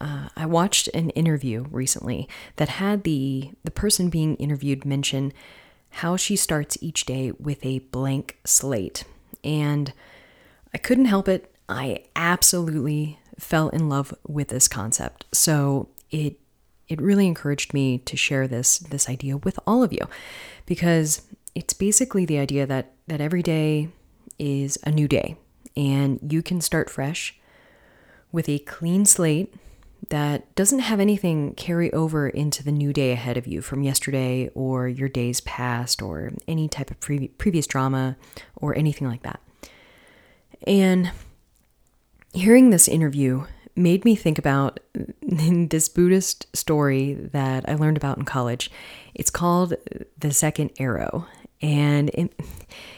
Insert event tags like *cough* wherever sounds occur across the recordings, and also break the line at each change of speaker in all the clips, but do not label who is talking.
uh, I watched an interview recently that had the the person being interviewed mention how she starts each day with a blank slate, and I couldn't help it. I absolutely fell in love with this concept. So it it really encouraged me to share this this idea with all of you because it's basically the idea that that every day is a new day and you can start fresh with a clean slate that doesn't have anything carry over into the new day ahead of you from yesterday or your days past or any type of pre- previous drama or anything like that. And hearing this interview made me think about *laughs* this Buddhist story that I learned about in college. It's called The Second Arrow. And in,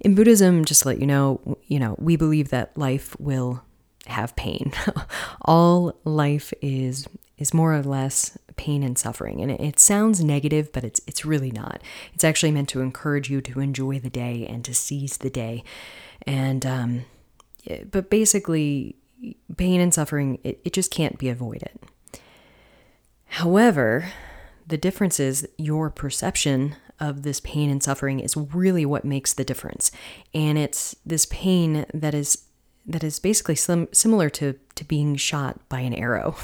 in Buddhism, just to let you know, you know, we believe that life will have pain. *laughs* All life is is more or less pain and suffering. And it, it, sounds negative, but it's it's really not. It's actually meant to encourage you to enjoy the day and to seize the day. And um, but basically, pain and suffering it, it just can't be avoided. However, the difference is your perception of this pain and suffering is really what makes the difference. And it's this pain that is that is basically sim- similar to to being shot by an arrow.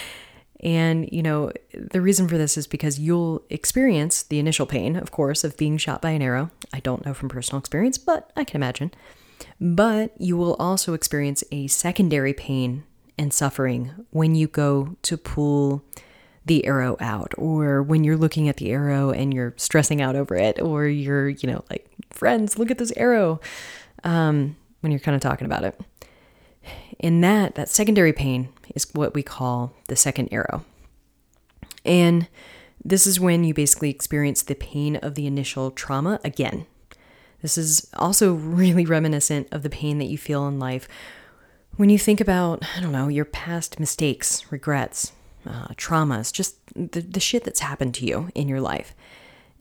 *laughs* and you know, the reason for this is because you'll experience the initial pain, of course, of being shot by an arrow. I don't know from personal experience, but I can imagine. But you will also experience a secondary pain and suffering when you go to pull the arrow out or when you're looking at the arrow and you're stressing out over it or you're you know like friends look at this arrow um, when you're kind of talking about it. And that, that secondary pain is what we call the second arrow. And this is when you basically experience the pain of the initial trauma again. This is also really reminiscent of the pain that you feel in life when you think about, I don't know, your past mistakes, regrets, uh, traumas, just the, the shit that's happened to you in your life.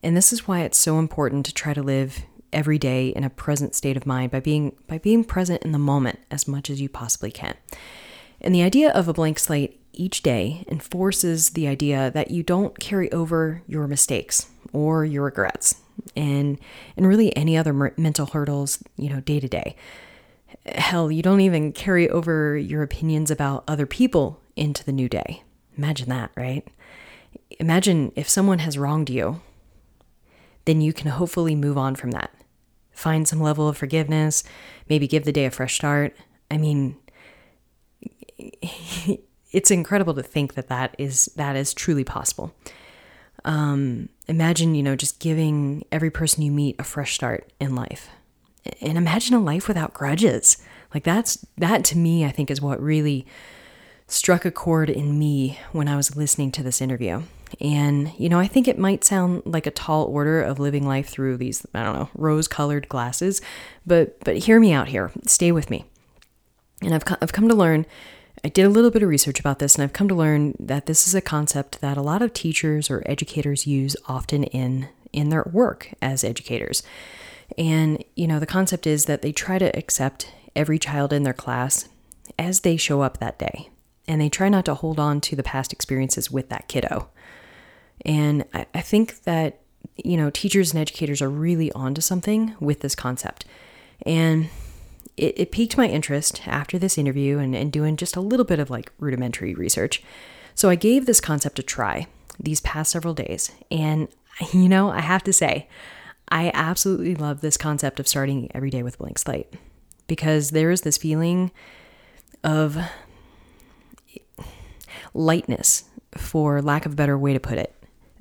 And this is why it's so important to try to live every day in a present state of mind by being by being present in the moment as much as you possibly can. And the idea of a blank slate each day enforces the idea that you don't carry over your mistakes or your regrets and and really any other mental hurdles, you know, day to day. Hell, you don't even carry over your opinions about other people into the new day. Imagine that, right? Imagine if someone has wronged you, then you can hopefully move on from that find some level of forgiveness, maybe give the day a fresh start. I mean, *laughs* it's incredible to think that that is that is truly possible. Um, imagine, you know, just giving every person you meet a fresh start in life, and imagine a life without grudges. Like that's that to me, I think, is what really struck a chord in me when I was listening to this interview. And, you know, I think it might sound like a tall order of living life through these, I don't know, rose colored glasses, but, but hear me out here. Stay with me. And I've, I've come to learn, I did a little bit of research about this, and I've come to learn that this is a concept that a lot of teachers or educators use often in, in their work as educators. And, you know, the concept is that they try to accept every child in their class as they show up that day. And they try not to hold on to the past experiences with that kiddo. And I, I think that, you know, teachers and educators are really onto something with this concept. And it, it piqued my interest after this interview and, and doing just a little bit of like rudimentary research. So I gave this concept a try these past several days. And, you know, I have to say, I absolutely love this concept of starting every day with blank slate because there is this feeling of lightness, for lack of a better way to put it,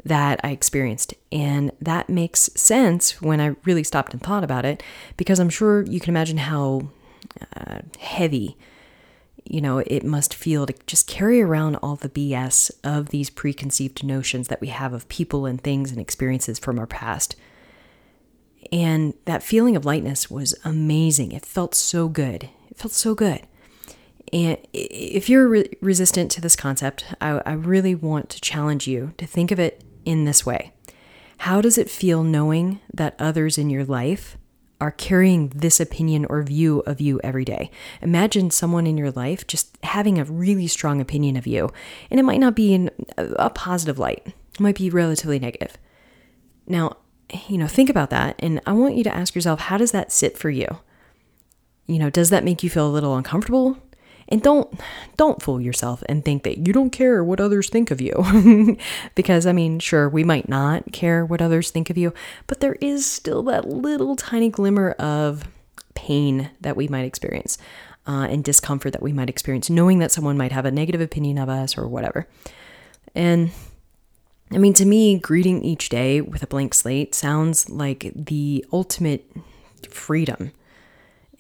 that I experienced. And that makes sense when I really stopped and thought about it, because I'm sure you can imagine how uh, heavy you know, it must feel to just carry around all the BS of these preconceived notions that we have of people and things and experiences from our past. And that feeling of lightness was amazing. It felt so good. It felt so good. And if you're re- resistant to this concept, I, I really want to challenge you to think of it in this way How does it feel knowing that others in your life are carrying this opinion or view of you every day. Imagine someone in your life just having a really strong opinion of you, and it might not be in a positive light, it might be relatively negative. Now, you know, think about that, and I want you to ask yourself how does that sit for you? You know, does that make you feel a little uncomfortable? And don't don't fool yourself and think that you don't care what others think of you. *laughs* because I mean, sure, we might not care what others think of you, but there is still that little tiny glimmer of pain that we might experience. Uh, and discomfort that we might experience, knowing that someone might have a negative opinion of us or whatever. And I mean, to me, greeting each day with a blank slate sounds like the ultimate freedom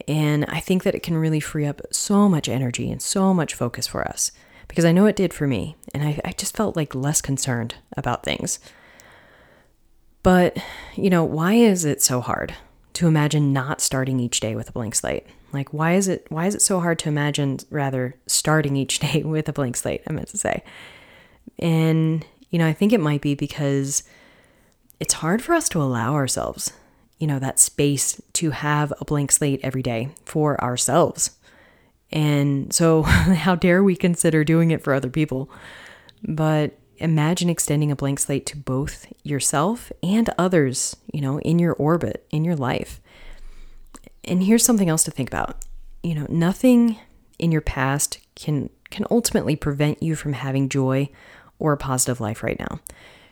and I think that it can really free up so much energy and so much focus for us because I know it did for me. And I, I just felt like less concerned about things. But, you know, why is it so hard to imagine not starting each day with a blank slate? Like why is it why is it so hard to imagine rather starting each *laughs* day with a blank slate, I meant to say. And, you know, I think it might be because it's hard for us to allow ourselves you know, that space to have a blank slate every day for ourselves. And so, *laughs* how dare we consider doing it for other people? But imagine extending a blank slate to both yourself and others, you know, in your orbit, in your life. And here's something else to think about. You know, nothing in your past can can ultimately prevent you from having joy or a positive life right now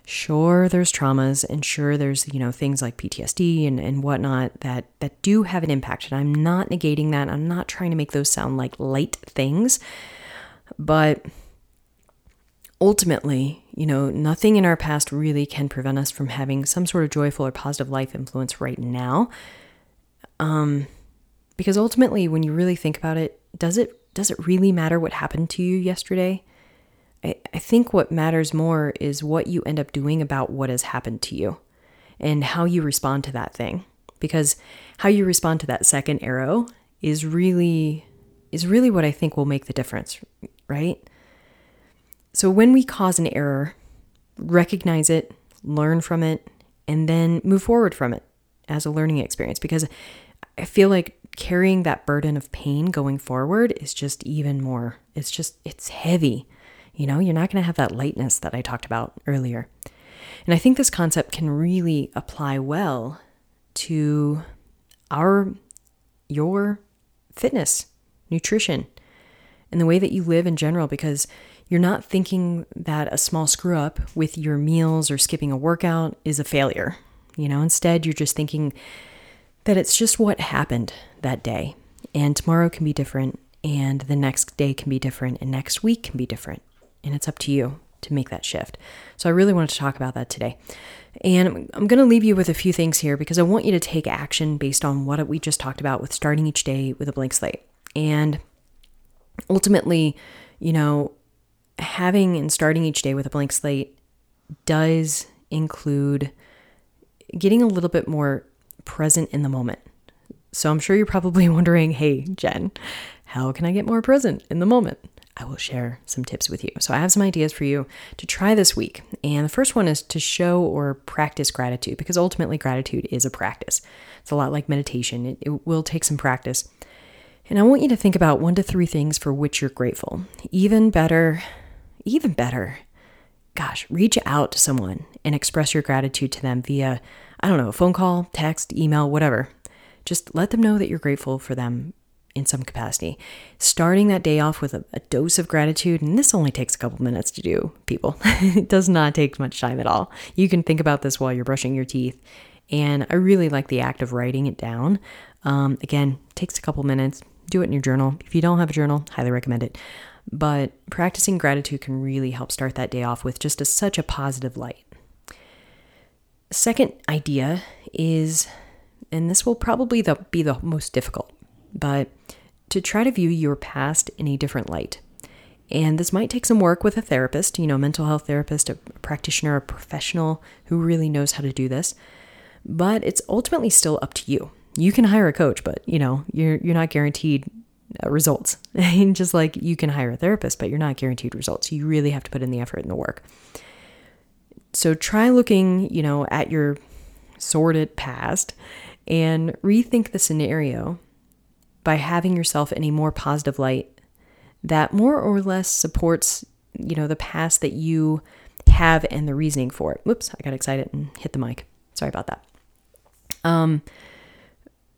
sure there's traumas and sure there's you know things like ptsd and, and whatnot that that do have an impact and i'm not negating that. I'm not trying to make those sound like light things but ultimately you know nothing in our past really can prevent us from having some sort of joyful or positive life influence right now um because ultimately when you really think about it does it does it really matter what happened to you yesterday I, I think what matters more is what you end up doing about what has happened to you and how you respond to that thing. Because how you respond to that second arrow is really is really what I think will make the difference, right? So when we cause an error, recognize it, learn from it, and then move forward from it as a learning experience because I feel like carrying that burden of pain going forward is just even more. It's just it's heavy. You know, you're not going to have that lightness that I talked about earlier. And I think this concept can really apply well to our, your fitness, nutrition, and the way that you live in general because you're not thinking that a small screw up with your meals or skipping a workout is a failure. You know, instead, you're just thinking that it's just what happened that day. And tomorrow can be different, and the next day can be different, and next week can be different and it's up to you to make that shift. So I really wanted to talk about that today. And I'm going to leave you with a few things here because I want you to take action based on what we just talked about with starting each day with a blank slate. And ultimately, you know, having and starting each day with a blank slate does include getting a little bit more present in the moment. So I'm sure you're probably *laughs* wondering, hey, Jen, how can I get more present in the moment? I will share some tips with you. So, I have some ideas for you to try this week. And the first one is to show or practice gratitude because ultimately, gratitude is a practice. It's a lot like meditation, it, it will take some practice. And I want you to think about one to three things for which you're grateful. Even better, even better, gosh, reach out to someone and express your gratitude to them via, I don't know, a phone call, text, email, whatever. Just let them know that you're grateful for them in some capacity. Starting that day off with a, a, dose of gratitude, and this only takes a couple minutes to do, people. *laughs* it does not take much time at all. You can think about this while you're brushing your teeth. And I really like the act of writing it down. Um, again, takes a couple minutes. Do it in your journal. If you don't have a journal, highly recommend it. But practicing gratitude can really help start that day off with just a, such a positive light. Second idea is, and this will probably the, be the most difficult, but to try to view your past in a different light. And this might take some work with a therapist, you know, mental health therapist, a practitioner, a professional who really knows how to do this. But it's ultimately still up to you. You can hire a coach, but you know, you're you're not guaranteed uh, results. *laughs* And just like you can hire a therapist, but you're not guaranteed results. You really have to put in the effort and the work. So try looking, you know, at your sordid past and rethink the scenario by having yourself in a more positive light that more or less supports, you know, the past that you have and the reasoning for it. Whoops, I got excited and hit the mic. Sorry about that. Um,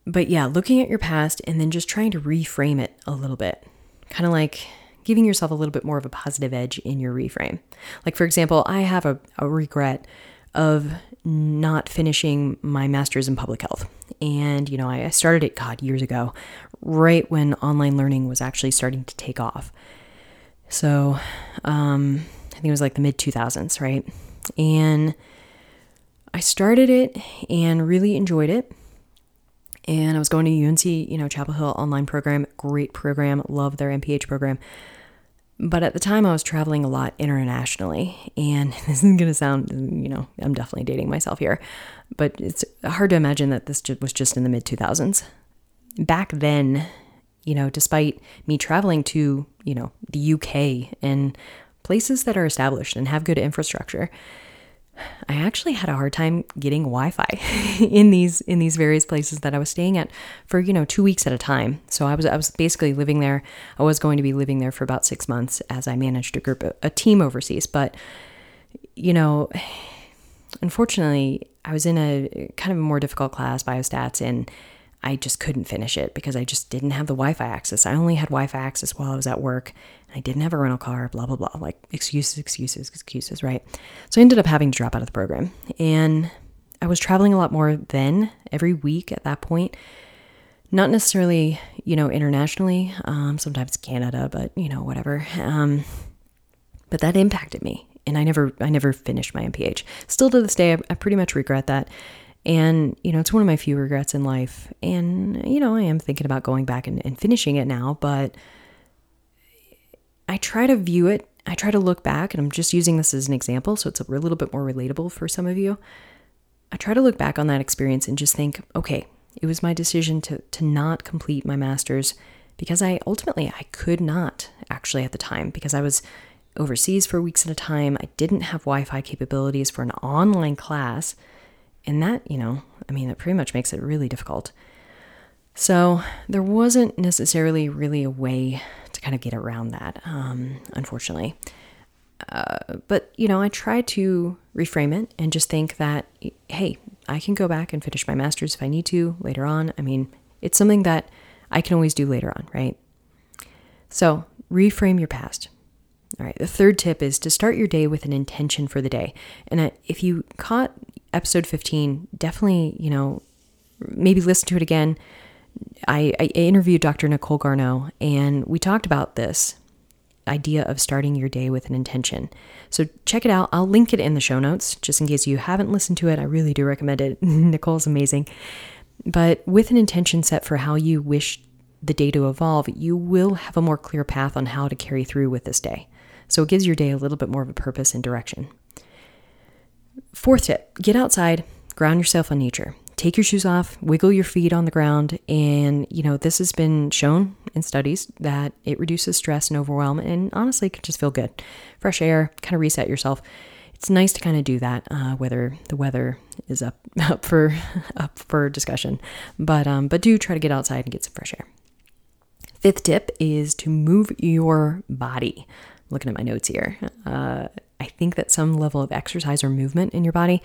but yeah, looking at your past and then just trying to reframe it a little bit, kind of like giving yourself a little bit more of a positive edge in your reframe. Like, for example, I have a, a regret of not finishing my master's in public health. And, you know, I, started it, God, years ago, right when online learning was actually starting to take off. So, um, I think it was like the mid 2000s, right? And I started it and really enjoyed it. And I was going to UNC, you know, Chapel Hill online program, great program, love their MPH program. But at the time, I was traveling a lot internationally. And *laughs* this is going to sound, you know, I'm definitely dating myself here, but it's hard to imagine that this was just in the mid 2000s. Back then, you know, despite me traveling to, you know, the UK and places that are established and have good infrastructure, I actually had a hard time getting Wi-Fi *laughs* in these in these various places that I was staying at for you know two weeks at a time. So I was I was basically living there. I was going to be living there for about six months as I managed a group a team overseas. But you know, *sighs* unfortunately, I was in a kind of a more difficult class, biostats, and I just couldn't finish it because I just didn't have the Wi Fi access. I only had Wi Fi access while I was at work. I didn't have a rental car, blah, blah, blah. Like excuses, excuses, excuses, right? So I ended up having to drop out of the program. And I was traveling a lot more then, every week at that point. Not necessarily, you know, internationally, um, sometimes Canada, but, you know, whatever. Um, but that impacted me. And I never, I never finished my MPH. Still to this day, I, I pretty much regret that. And, you know, it's one of my few regrets in life. And, you know, I am thinking about going back and, and finishing it now, but I try to view it, I try to look back, and I'm just using this as an example, so it's a little bit more relatable for some of you. I try to look back on that experience and just think, okay, it was my decision to to not complete my masters because I ultimately I could not actually at the time because I was overseas for weeks at a time. I didn't have Wi-Fi capabilities for an online class, and that, you know, I mean, that pretty much makes it really difficult. So, there wasn't necessarily really a way to kind of get around that, um, unfortunately. Uh, but, you know, I try to reframe it and just think that, hey, I can go back and finish my master's if I need to later on. I mean, it's something that I can always do later on, right? So, reframe your past. All right, the third tip is to start your day with an intention for the day. And if you caught episode 15, definitely, you know, maybe listen to it again I, I interviewed Dr. Nicole Garneau, and we talked about this idea of starting your day with an intention. So check it out. I'll link it in the show notes just in case you haven't listened to it. I really do recommend it. *laughs* Nicole's amazing. But with an intention set for how you wish the day to evolve, you will have a more clear path on how to carry through with this day. So it gives your day a little bit more of a purpose and direction. Fourth tip get outside, ground yourself on nature take your shoes off, wiggle your feet on the ground. And, you know, this has been shown in studies that it reduces stress and overwhelm and honestly can just feel good. Fresh air, kind of reset yourself. It's nice to kind of do that, uh, whether the weather is up *laughs* up for up for discussion, but um, but do try to get outside and get some fresh air. Fifth tip is to move your body. looking at my notes here. Uh, I think that some level of exercise or movement in your body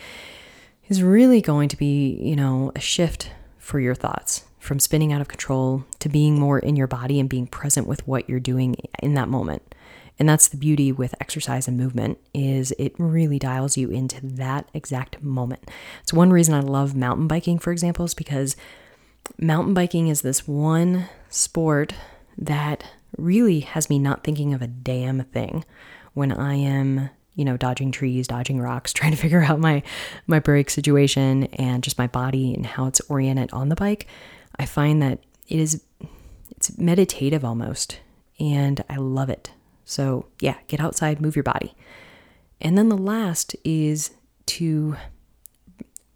is really going to be, you know, a shift for your thoughts from spinning out of control to being more in your body and being present with what you're doing in that moment. And that's the beauty with exercise and movement is it really dials you into that exact moment. It's one reason I love mountain biking, for example, is because mountain biking is this one sport that really has me not thinking of a damn thing when I am you know, dodging trees, dodging rocks, *laughs* trying to figure out my my brake situation and just my body and how it's oriented on the bike, I find that it is it's meditative almost, and I love it. So, yeah, get outside, move your body. And then the last is to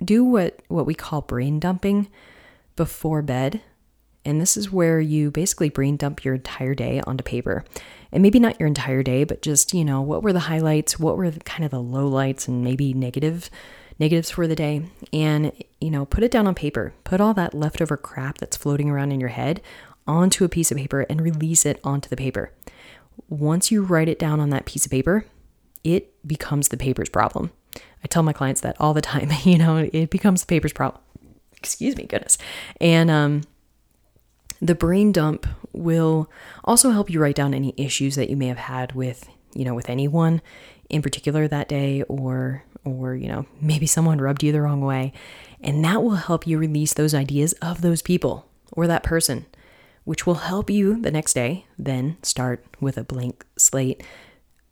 do what what we call brain dumping before bed. And this is where you basically brain dump your entire day onto paper. And maybe not your entire day, but just, you know, what were the highlights, what were the, kind of the lowlights and maybe negative negatives for the day and you know, put it down on paper. Put all that leftover crap that's floating around in your head onto a piece of paper and release it onto the paper. Once you write it down on that piece of paper, it becomes the paper's problem. I tell my clients that all the time, *laughs* you know, it becomes the paper's problem. Excuse me, goodness. And um, the brain dump will also help you write down any issues that you may have had with, you know, with anyone in particular that day or or you know, maybe someone rubbed you the wrong way. And that will help you release those ideas of those people or that person, which will help you the next day then start with a blank slate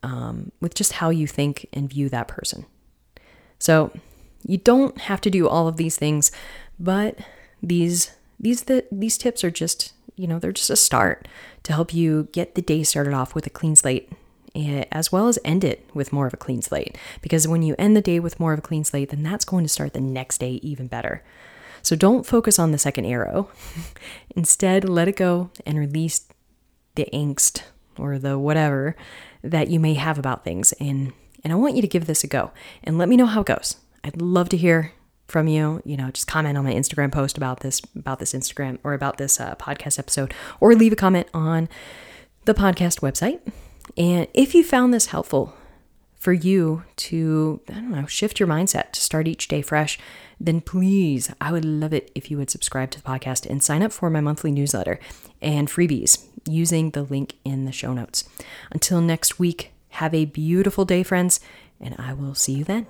um, with just how you think and view that person. So you don't have to do all of these things, but these these the, these tips are just you know they're just a start to help you get the day started off with a clean slate eh, as well as end it with more of a clean slate because when you end the day with more of a clean slate then that's going to start the next day even better so don't focus on the second arrow *laughs* instead let it go and release the angst or the whatever that you may have about things. And and I want you to give this a go and let me know how it goes. I'd love to hear from you. You know, just comment on my Instagram post about this about this Instagram or about this uh, podcast episode, or leave a comment on the podcast website. And if you found this helpful for you to, I don't know, shift your mindset to start each day fresh, then please, I would love it if you would subscribe to the podcast and sign up for my monthly newsletter and freebies using the link in the show notes. Until next week, have a beautiful day, friends, and I will see you then.